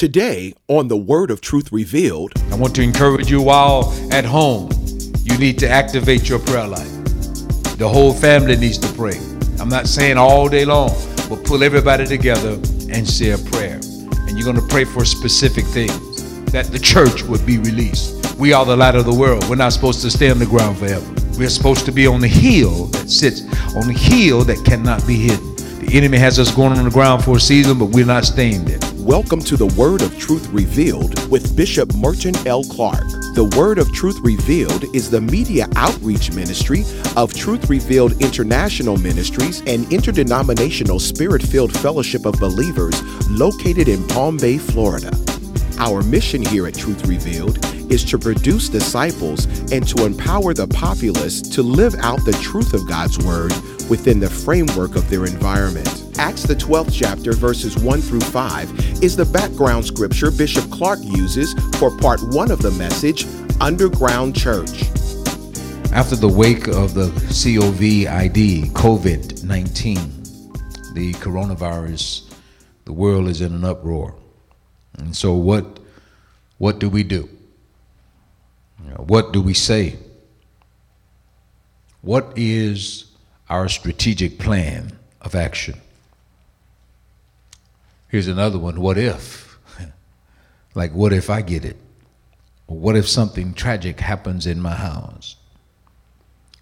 Today, on the Word of Truth Revealed, I want to encourage you all at home. You need to activate your prayer life. The whole family needs to pray. I'm not saying all day long, but pull everybody together and say a prayer. And you're going to pray for specific things that the church would be released. We are the light of the world. We're not supposed to stay on the ground forever. We're supposed to be on the hill that sits on the hill that cannot be hidden. The enemy has us going on the ground for a season, but we're not staying there. Welcome to the Word of Truth Revealed with Bishop Merton L. Clark. The Word of Truth Revealed is the media outreach ministry of Truth Revealed International Ministries and interdenominational spirit filled fellowship of believers located in Palm Bay, Florida. Our mission here at Truth Revealed is to produce disciples and to empower the populace to live out the truth of God's Word within the framework of their environment. Acts, the 12th chapter, verses 1 through 5, is the background scripture Bishop Clark uses for part one of the message, Underground Church. After the wake of the COVID, COVID 19, the coronavirus, the world is in an uproar. And so, what, what do we do? What do we say? What is our strategic plan of action? Here's another one what if? like, what if I get it? What if something tragic happens in my house?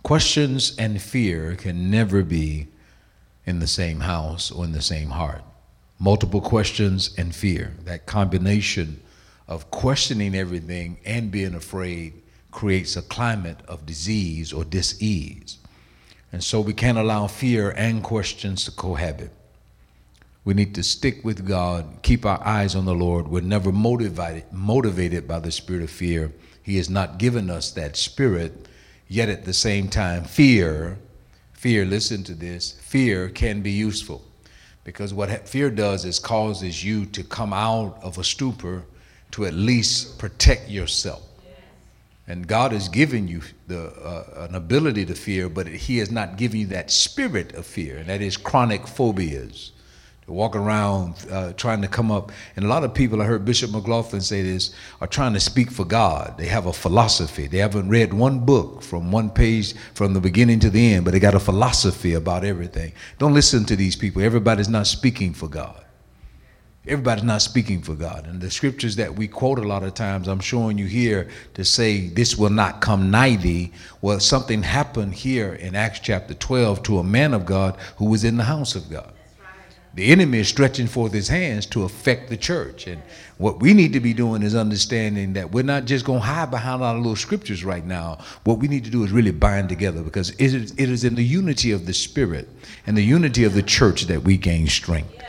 Questions and fear can never be in the same house or in the same heart. Multiple questions and fear, that combination of questioning everything and being afraid creates a climate of disease or dis-ease. And so we can't allow fear and questions to cohabit. We need to stick with God, keep our eyes on the Lord. We're never motivated, motivated by the spirit of fear. He has not given us that spirit, yet at the same time, fear, fear, listen to this, fear can be useful. Because what fear does is causes you to come out of a stupor to at least protect yourself. And God has given you the, uh, an ability to fear, but He has not given you that spirit of fear, and that is chronic phobias. To walk around uh, trying to come up, and a lot of people, I heard Bishop McLaughlin say this, are trying to speak for God. They have a philosophy. They haven't read one book from one page from the beginning to the end, but they got a philosophy about everything. Don't listen to these people. Everybody's not speaking for God everybody's not speaking for God. And the scriptures that we quote a lot of times, I'm showing you here to say this will not come nigh thee. Well, something happened here in Acts chapter 12 to a man of God who was in the house of God. The enemy is stretching forth his hands to affect the church. And what we need to be doing is understanding that we're not just going to hide behind our little scriptures right now. What we need to do is really bind together because it is, it is in the unity of the Spirit and the unity of the church that we gain strength.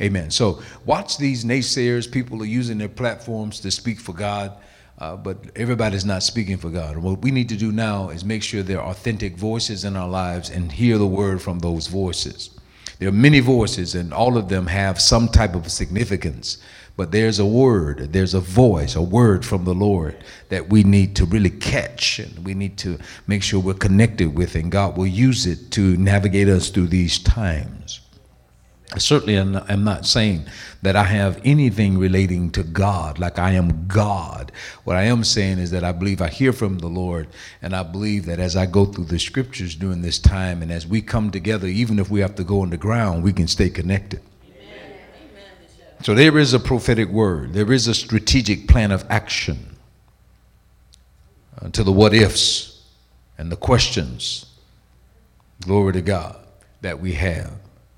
Amen. So watch these naysayers. People are using their platforms to speak for God, uh, but everybody's not speaking for God. What we need to do now is make sure there are authentic voices in our lives and hear the word from those voices. There are many voices, and all of them have some type of significance. But there's a word, there's a voice, a word from the Lord that we need to really catch and we need to make sure we're connected with, and God will use it to navigate us through these times. I certainly am not saying that I have anything relating to God, like I am God. What I am saying is that I believe I hear from the Lord, and I believe that as I go through the scriptures during this time, and as we come together, even if we have to go on the ground, we can stay connected. So there is a prophetic word, there is a strategic plan of action uh, to the what ifs and the questions, glory to God, that we have.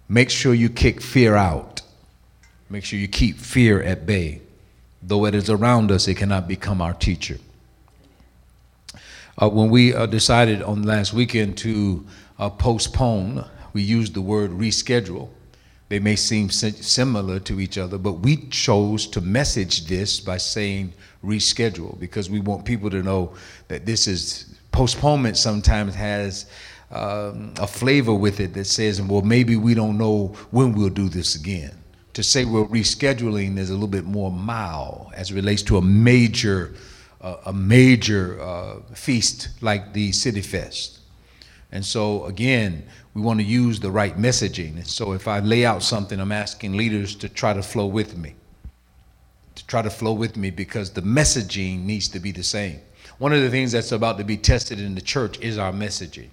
Make sure you kick fear out. Make sure you keep fear at bay. Though it is around us, it cannot become our teacher. Uh, when we uh, decided on last weekend to uh, postpone, we used the word reschedule. They may seem similar to each other, but we chose to message this by saying reschedule because we want people to know that this is postponement sometimes has um, a flavor with it that says, well, maybe we don't know when we'll do this again. To say we're rescheduling is a little bit more mild as it relates to a major, uh, a major uh, feast like the City Fest. And so, again, we want to use the right messaging. And so, if I lay out something, I'm asking leaders to try to flow with me. To try to flow with me because the messaging needs to be the same. One of the things that's about to be tested in the church is our messaging.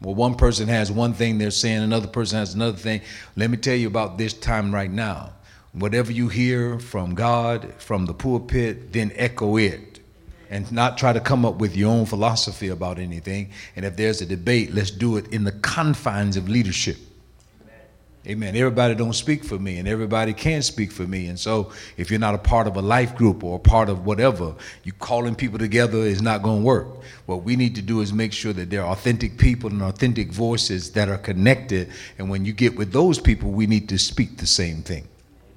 Well, one person has one thing they're saying, another person has another thing. Let me tell you about this time right now. Whatever you hear from God, from the pulpit, then echo it. And not try to come up with your own philosophy about anything. And if there's a debate, let's do it in the confines of leadership. Amen. Everybody don't speak for me, and everybody can speak for me. And so, if you're not a part of a life group or a part of whatever, you calling people together is not going to work. What we need to do is make sure that there are authentic people and authentic voices that are connected. And when you get with those people, we need to speak the same thing.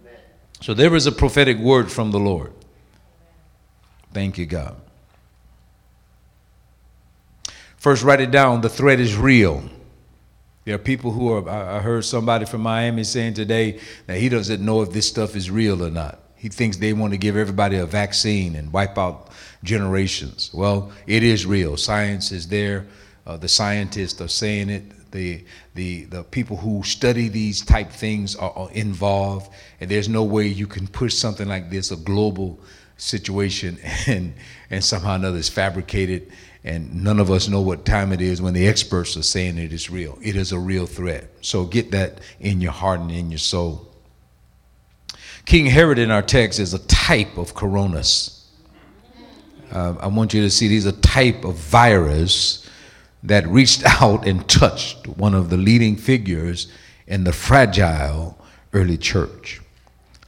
Amen. So there is a prophetic word from the Lord. Thank you, God. First, write it down. The threat is real. There are people who are, I heard somebody from Miami saying today that he doesn't know if this stuff is real or not. He thinks they want to give everybody a vaccine and wipe out generations. Well, it is real. Science is there. Uh, the scientists are saying it. The, the, the people who study these type things are, are involved. And there's no way you can push something like this, a global situation, and, and somehow another it's fabricated and none of us know what time it is when the experts are saying it is real. It is a real threat. So get that in your heart and in your soul. King Herod in our text is a type of coronas. Uh, I want you to see these a type of virus that reached out and touched one of the leading figures in the fragile early church.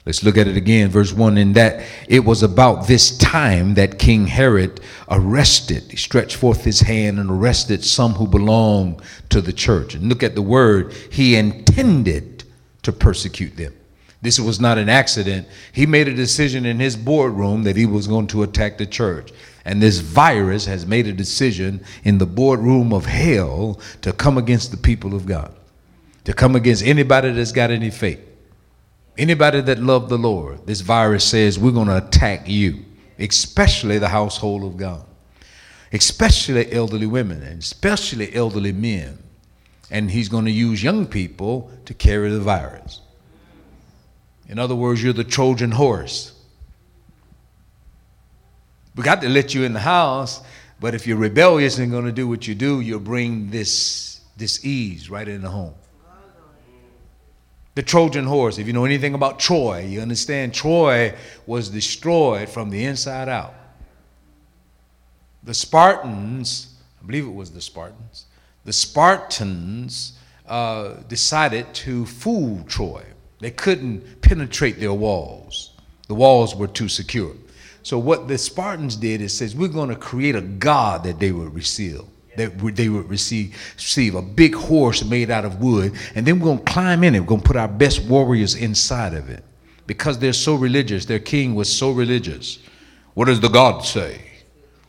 Let's look at it again, verse 1. In that it was about this time that King Herod arrested, he stretched forth his hand and arrested some who belonged to the church. And look at the word, he intended to persecute them. This was not an accident. He made a decision in his boardroom that he was going to attack the church. And this virus has made a decision in the boardroom of hell to come against the people of God, to come against anybody that's got any faith. Anybody that loved the Lord, this virus says we're going to attack you, especially the household of God, especially elderly women, and especially elderly men. And he's going to use young people to carry the virus. In other words, you're the Trojan horse. We got to let you in the house, but if you're rebellious and going to do what you do, you'll bring this, this ease right in the home. The Trojan horse, if you know anything about Troy, you understand Troy was destroyed from the inside out. The Spartans, I believe it was the Spartans, the Spartans uh, decided to fool Troy. They couldn't penetrate their walls, the walls were too secure. So, what the Spartans did is says, We're going to create a god that they would receive that they would receive, receive a big horse made out of wood, and then we're going to climb in it. We're going to put our best warriors inside of it because they're so religious. Their king was so religious. What does the God say?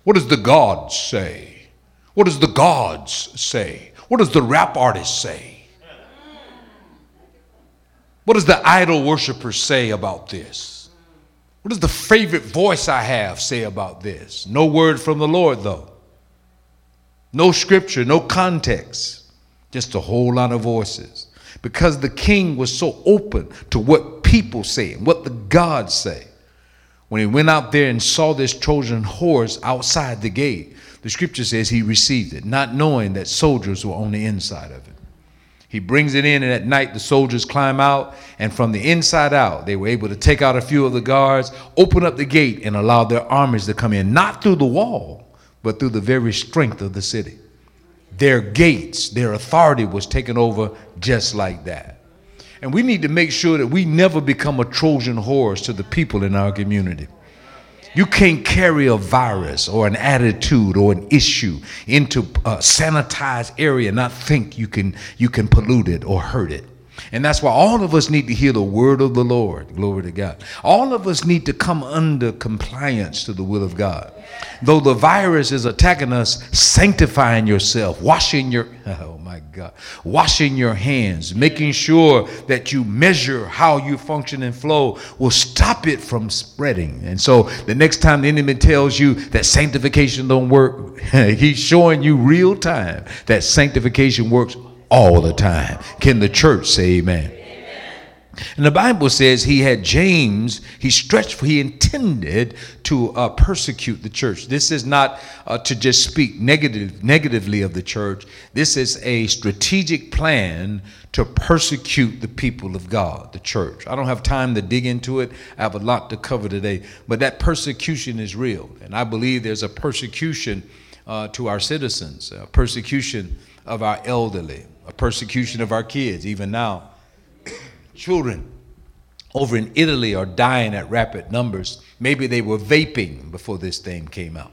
What does the gods say? What does the gods say? What does the rap artist say? What does the idol worshiper say about this? What does the favorite voice I have say about this? No word from the Lord, though. No scripture, no context, just a whole lot of voices. Because the king was so open to what people say and what the gods say. When he went out there and saw this Trojan horse outside the gate, the scripture says he received it, not knowing that soldiers were on the inside of it. He brings it in, and at night the soldiers climb out, and from the inside out, they were able to take out a few of the guards, open up the gate, and allow their armies to come in, not through the wall, but through the very strength of the city. Their gates, their authority was taken over just like that. And we need to make sure that we never become a Trojan horse to the people in our community. You can't carry a virus or an attitude or an issue into a sanitized area and not think you can you can pollute it or hurt it. And that's why all of us need to hear the word of the Lord. Glory to God. All of us need to come under compliance to the will of God. Though the virus is attacking us, sanctifying yourself, washing your, oh my God, washing your hands, making sure that you measure how you function and flow will stop it from spreading. And so the next time the enemy tells you that sanctification don't work, he's showing you real time that sanctification works all the time. Can the church say amen? amen? And the Bible says he had James, he stretched, he intended to uh, persecute the church. This is not uh, to just speak negative, negatively of the church. This is a strategic plan to persecute the people of God, the church. I don't have time to dig into it. I have a lot to cover today. But that persecution is real. And I believe there's a persecution uh, to our citizens, a persecution of our elderly, a persecution of our kids, even now children over in Italy are dying at rapid numbers. Maybe they were vaping before this thing came out.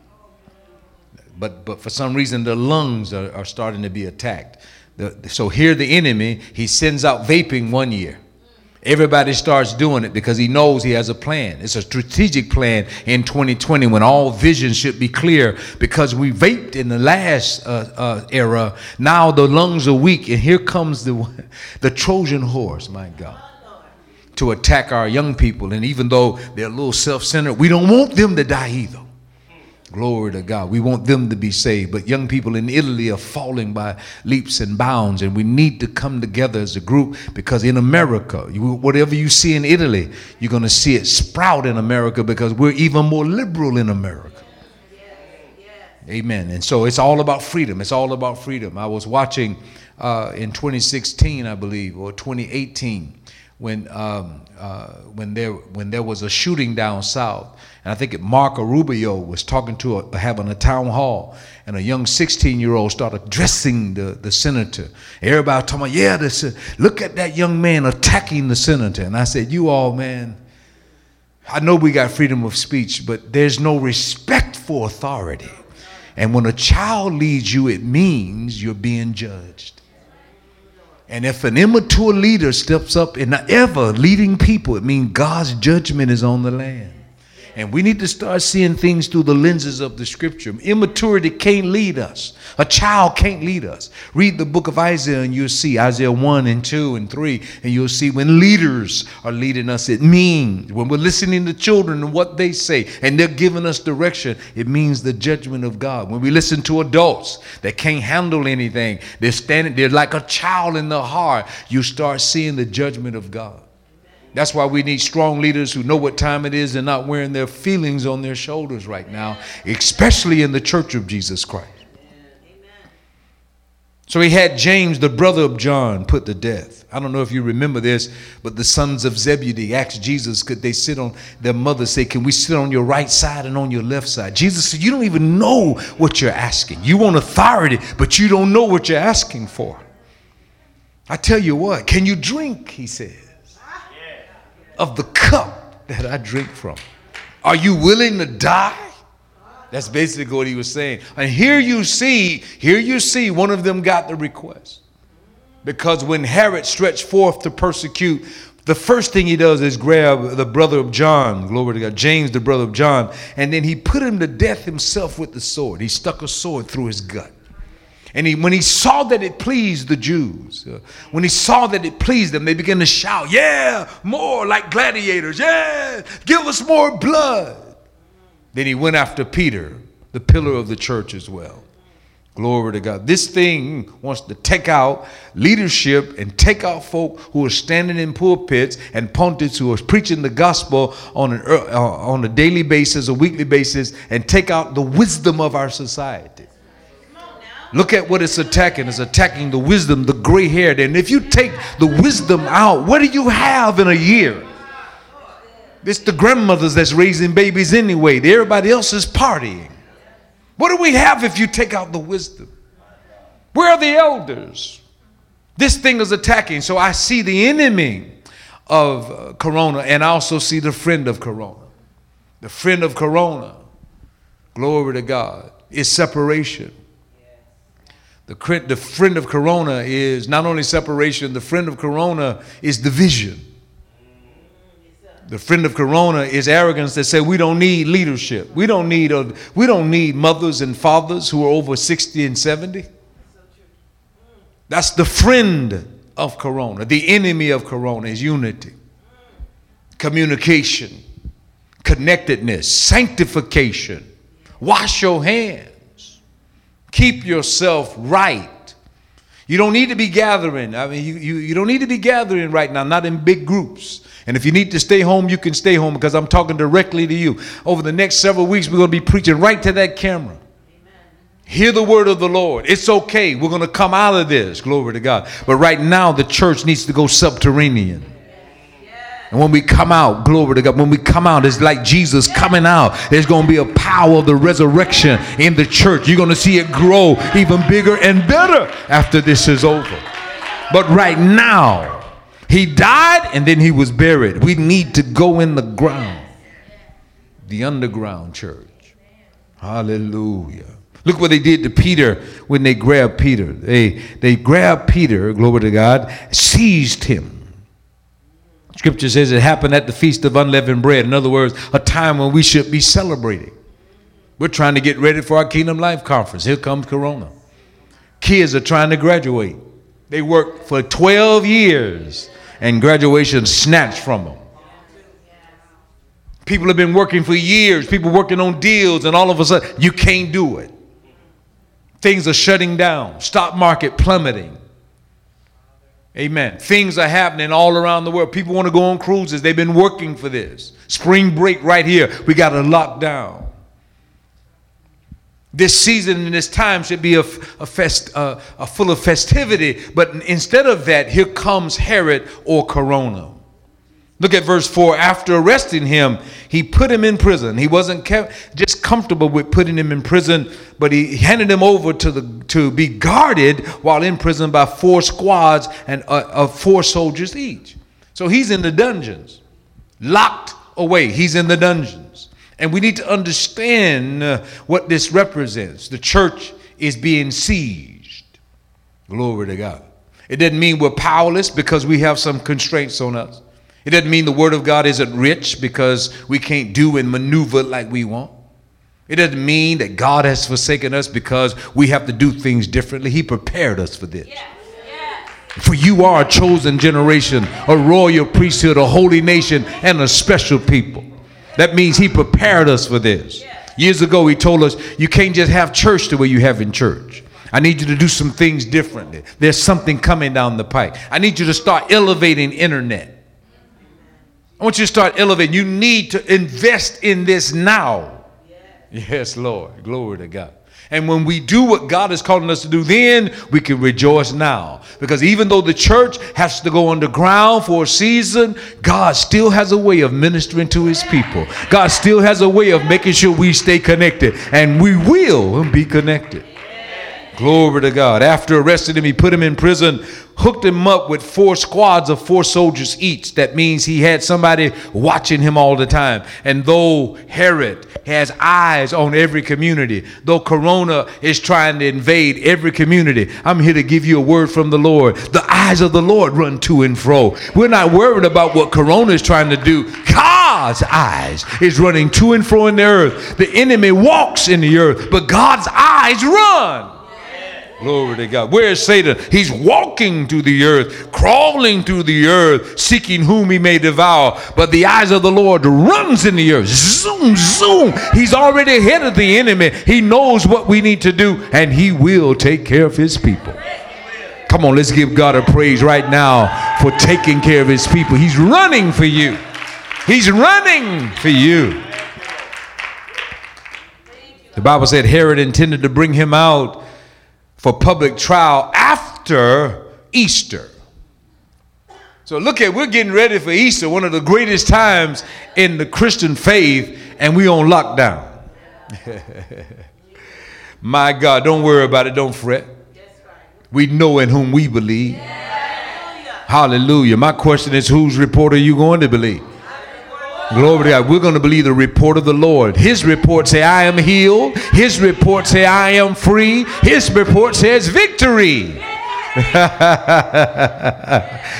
But, but for some reason, their lungs are, are starting to be attacked. The, so here, the enemy, he sends out vaping one year. Everybody starts doing it because he knows he has a plan. It's a strategic plan in 2020 when all vision should be clear because we vaped in the last uh, uh, era. Now the lungs are weak, and here comes the, the Trojan horse, my God, to attack our young people. And even though they're a little self centered, we don't want them to die either. Glory to God. We want them to be saved. But young people in Italy are falling by leaps and bounds, and we need to come together as a group because in America, you, whatever you see in Italy, you're going to see it sprout in America because we're even more liberal in America. Amen. And so it's all about freedom. It's all about freedom. I was watching uh, in 2016, I believe, or 2018, when um, uh, when there when there was a shooting down south and I think Marco Rubio was talking to a, having a town hall, and a young 16 year old started addressing the, the senator. Everybody talking about, yeah, this, uh, look at that young man attacking the senator. And I said, you all, man, I know we got freedom of speech, but there's no respect for authority. And when a child leads you, it means you're being judged. And if an immature leader steps up and ever leading people, it means God's judgment is on the land. And we need to start seeing things through the lenses of the scripture. Immaturity can't lead us. A child can't lead us. Read the book of Isaiah and you'll see Isaiah 1 and 2 and 3, and you'll see when leaders are leading us, it means when we're listening to children and what they say and they're giving us direction, it means the judgment of God. When we listen to adults that can't handle anything, they're standing, they're like a child in the heart, you start seeing the judgment of God. That's why we need strong leaders who know what time it is and not wearing their feelings on their shoulders right now, especially in the church of Jesus Christ. Amen. So he had James, the brother of John, put to death. I don't know if you remember this, but the sons of Zebedee asked Jesus, could they sit on their mother, say, Can we sit on your right side and on your left side? Jesus said, You don't even know what you're asking. You want authority, but you don't know what you're asking for. I tell you what, can you drink? He said of the cup that I drink from. Are you willing to die? That's basically what he was saying. And here you see, here you see, one of them got the request. Because when Herod stretched forth to persecute, the first thing he does is grab the brother of John, glory to God, James, the brother of John, and then he put him to death himself with the sword. He stuck a sword through his gut. And he, when he saw that it pleased the Jews, uh, when he saw that it pleased them, they began to shout, Yeah, more like gladiators. Yeah, give us more blood. Then he went after Peter, the pillar of the church as well. Glory to God. This thing wants to take out leadership and take out folk who are standing in pulpits and pulpits who are preaching the gospel on, an, uh, on a daily basis, a weekly basis, and take out the wisdom of our society. Look at what it's attacking. It's attacking the wisdom, the gray haired. And if you take the wisdom out, what do you have in a year? It's the grandmothers that's raising babies anyway. Everybody else is partying. What do we have if you take out the wisdom? Where are the elders? This thing is attacking. So I see the enemy of uh, Corona and I also see the friend of Corona. The friend of Corona, glory to God, is separation. The, the friend of Corona is not only separation, the friend of Corona is division. The friend of Corona is arrogance that say we don't need leadership. We don't need a, we don't need mothers and fathers who are over 60 and 70. That's the friend of Corona. The enemy of Corona is unity, communication, connectedness, sanctification. Wash your hands. Keep yourself right. You don't need to be gathering. I mean, you, you, you don't need to be gathering right now, not in big groups. And if you need to stay home, you can stay home because I'm talking directly to you. Over the next several weeks, we're going to be preaching right to that camera. Hear the word of the Lord. It's okay. We're going to come out of this. Glory to God. But right now, the church needs to go subterranean. And when we come out, glory to God, when we come out, it's like Jesus coming out. There's going to be a power of the resurrection in the church. You're going to see it grow even bigger and better after this is over. But right now, he died and then he was buried. We need to go in the ground, the underground church. Hallelujah. Look what they did to Peter when they grabbed Peter. They, they grabbed Peter, glory to God, seized him Scripture says it happened at the Feast of Unleavened Bread. In other words, a time when we should be celebrating. We're trying to get ready for our Kingdom Life Conference. Here comes Corona. Kids are trying to graduate. They work for 12 years and graduation snatched from them. People have been working for years, people working on deals, and all of a sudden, you can't do it. Things are shutting down, stock market plummeting. Amen. Things are happening all around the world. People want to go on cruises. They've been working for this. Spring break right here. We got to lock down. This season and this time should be a, a, fest, uh, a full of festivity, but instead of that, here comes Herod or Corona. Look at verse 4. After arresting him, he put him in prison. He wasn't kept just comfortable with putting him in prison, but he handed him over to, the, to be guarded while in prison by four squads and uh, of four soldiers each. So he's in the dungeons, locked away. He's in the dungeons. And we need to understand uh, what this represents. The church is being sieged. Glory to God. It doesn't mean we're powerless because we have some constraints on us. It doesn't mean the Word of God isn't rich because we can't do and maneuver like we want. It doesn't mean that God has forsaken us because we have to do things differently. He prepared us for this. For you are a chosen generation, a royal priesthood, a holy nation, and a special people. That means He prepared us for this. Years ago, He told us you can't just have church the way you have in church. I need you to do some things differently. There's something coming down the pike. I need you to start elevating internet. I want you to start elevating. You need to invest in this now. Yes, yes Lord. Glory to God. And when we do what God is calling us to do, then we can rejoice now. Because even though the church has to go underground for a season, God still has a way of ministering to his people. God still has a way of making sure we stay connected. And we will be connected. Glory to God. After arresting him, he put him in prison hooked him up with four squads of four soldiers each. That means he had somebody watching him all the time. And though Herod has eyes on every community, though Corona is trying to invade every community, I'm here to give you a word from the Lord. The eyes of the Lord run to and fro. We're not worried about what Corona is trying to do. God's eyes is running to and fro in the earth. The enemy walks in the earth, but God's eyes run. Glory to God. Where is Satan? He's walking through the earth, crawling through the earth, seeking whom he may devour. But the eyes of the Lord runs in the earth. Zoom, zoom. He's already ahead of the enemy. He knows what we need to do, and he will take care of his people. Come on, let's give God a praise right now for taking care of his people. He's running for you. He's running for you. The Bible said Herod intended to bring him out for public trial after Easter. So look at we're getting ready for Easter, one of the greatest times in the Christian faith, and we on lockdown. My God, don't worry about it, don't fret. We know in whom we believe. Hallelujah. My question is whose report are you going to believe? Glory to God. We're going to believe the report of the Lord. His report say, I am healed. His report say, I am free. His report says victory.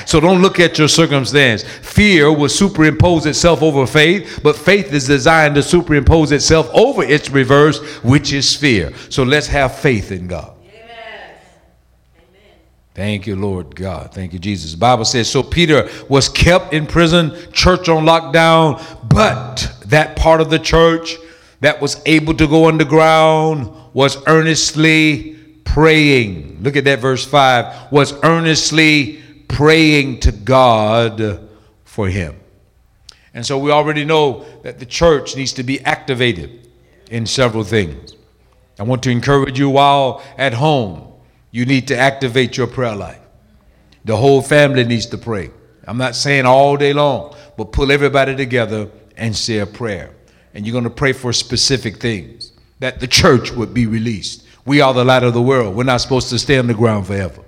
so don't look at your circumstance. Fear will superimpose itself over faith, but faith is designed to superimpose itself over its reverse, which is fear. So let's have faith in God. Thank you, Lord God. Thank you, Jesus. The Bible says so Peter was kept in prison, church on lockdown, but that part of the church that was able to go underground was earnestly praying. Look at that verse 5 was earnestly praying to God for him. And so we already know that the church needs to be activated in several things. I want to encourage you while at home, you need to activate your prayer life. The whole family needs to pray. I'm not saying all day long, but pull everybody together and say a prayer. And you're going to pray for specific things that the church would be released. We are the light of the world. We're not supposed to stay on the ground forever.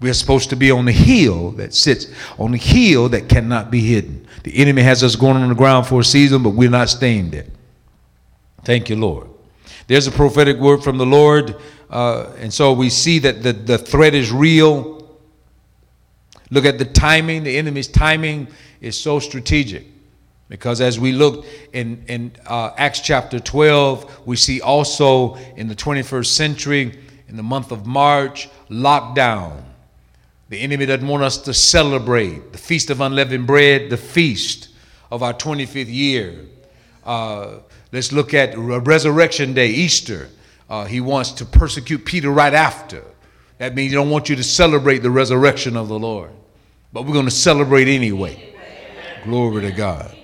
We're supposed to be on the hill that sits on the hill that cannot be hidden. The enemy has us going on the ground for a season, but we're not staying there. Thank you, Lord. There's a prophetic word from the Lord, uh, and so we see that the, the threat is real. Look at the timing. The enemy's timing is so strategic. Because as we look in, in uh, Acts chapter 12, we see also in the 21st century, in the month of March, lockdown. The enemy doesn't want us to celebrate the Feast of Unleavened Bread, the feast of our 25th year. Uh, let's look at Resurrection Day, Easter. Uh, he wants to persecute Peter right after. That means he don't want you to celebrate the resurrection of the Lord. But we're going to celebrate anyway. Glory to God.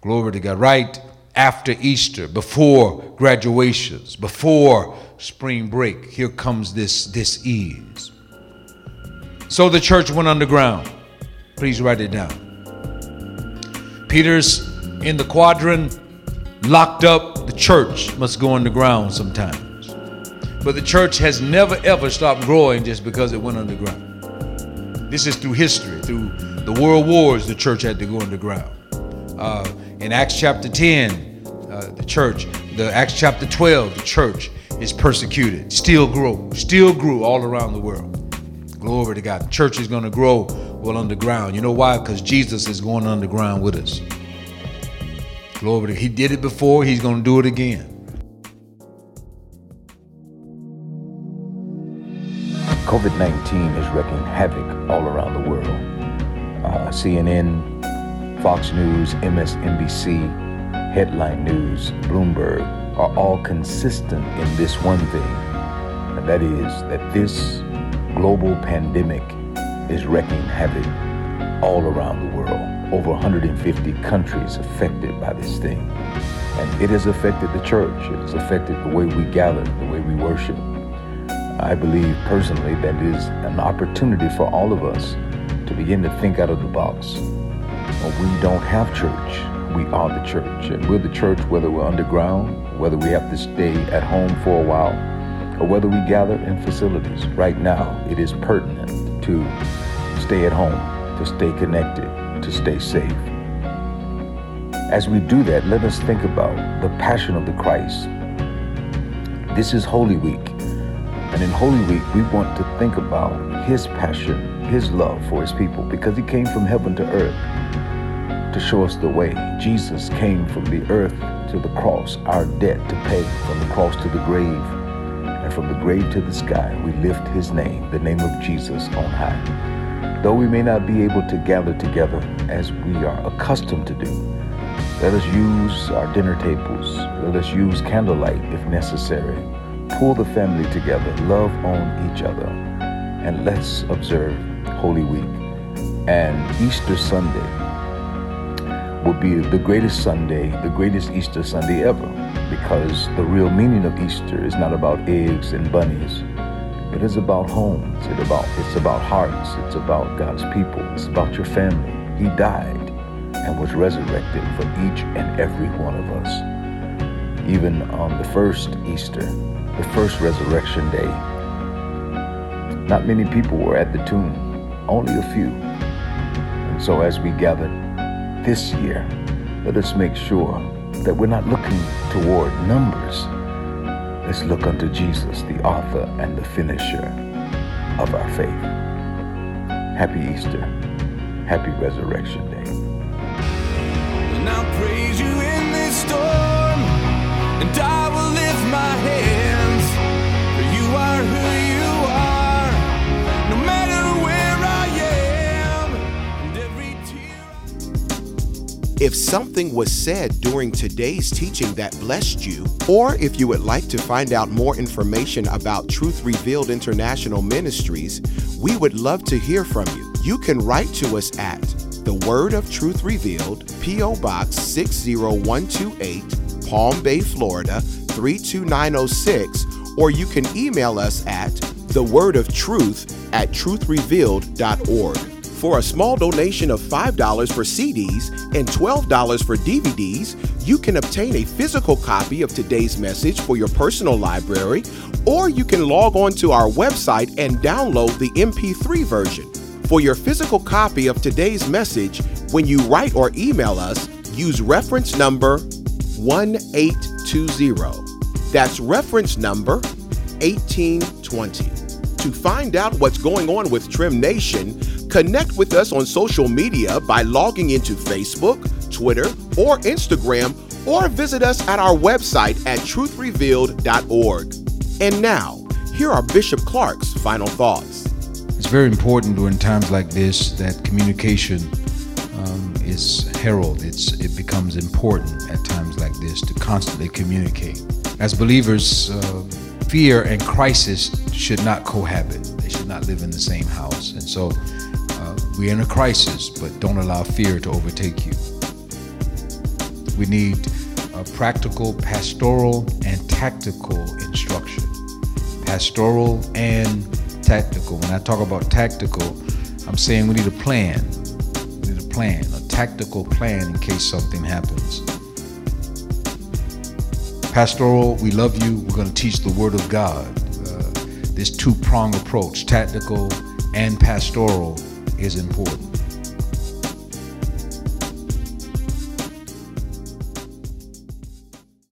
Glory to God. Right after Easter, before graduations, before spring break, here comes this, this ease. So the church went underground. Please write it down. Peter's in the quadrant, locked up. The church must go underground sometimes. But the church has never ever stopped growing just because it went underground. This is through history, through the world wars, the church had to go underground. Uh, in Acts chapter 10, uh, the church, the Acts chapter 12, the church is persecuted, still grew, still grew all around the world. Glory to God. The church is going to grow well underground. You know why? Because Jesus is going underground with us. Glory to He did it before, He's going to do it again. COVID 19 is wreaking havoc all around the world. Uh, CNN, Fox News, MSNBC, Headline News, Bloomberg are all consistent in this one thing, and that is that this global pandemic is wreaking havoc all around the world. Over 150 countries affected by this thing. And it has affected the church. It has affected the way we gather, the way we worship. I believe personally that it is an opportunity for all of us to begin to think out of the box we don't have church. We are the church. And we're the church whether we're underground, whether we have to stay at home for a while, or whether we gather in facilities. Right now, it is pertinent to stay at home, to stay connected, to stay safe. As we do that, let us think about the passion of the Christ. This is Holy Week. And in Holy Week, we want to think about His passion, His love for His people, because He came from heaven to earth to show us the way. Jesus came from the earth to the cross, our debt to pay, from the cross to the grave, and from the grave to the sky. We lift his name, the name of Jesus, on high. Though we may not be able to gather together as we are accustomed to do, let us use our dinner tables. Let us use candlelight if necessary. Pull the family together, love on each other, and let's observe Holy Week and Easter Sunday will be the greatest Sunday, the greatest Easter Sunday ever, because the real meaning of Easter is not about eggs and bunnies. It is about homes. It's about it's about hearts. It's about God's people. It's about your family. He died and was resurrected for each and every one of us. Even on the first Easter, the first resurrection day, not many people were at the tomb, only a few. And so as we gather this year, let us make sure that we're not looking toward numbers. Let's look unto Jesus, the author and the finisher of our faith. Happy Easter. Happy Resurrection Day. And I'll praise you in this storm, and I If something was said during today's teaching that blessed you, or if you would like to find out more information about Truth Revealed International Ministries, we would love to hear from you. You can write to us at The Word of Truth Revealed, P.O. Box 60128, Palm Bay, Florida 32906, or you can email us at The Word of Truth at truthrevealed.org. For a small donation of $5 for CDs and $12 for DVDs, you can obtain a physical copy of today's message for your personal library, or you can log on to our website and download the MP3 version. For your physical copy of today's message, when you write or email us, use reference number 1820. That's reference number 1820. To find out what's going on with Trim Nation, connect with us on social media by logging into Facebook, Twitter, or Instagram, or visit us at our website at truthrevealed.org. And now, here are Bishop Clark's final thoughts. It's very important during times like this that communication um, is heralded. It's, it becomes important at times like this to constantly communicate. As believers, uh, fear and crisis should not cohabit. They should not live in the same house. And so we're in a crisis, but don't allow fear to overtake you. We need a practical, pastoral, and tactical instruction. Pastoral and tactical. When I talk about tactical, I'm saying we need a plan. We need a plan, a tactical plan in case something happens. Pastoral, we love you. We're going to teach the Word of God. Uh, this two prong approach, tactical and pastoral, is important.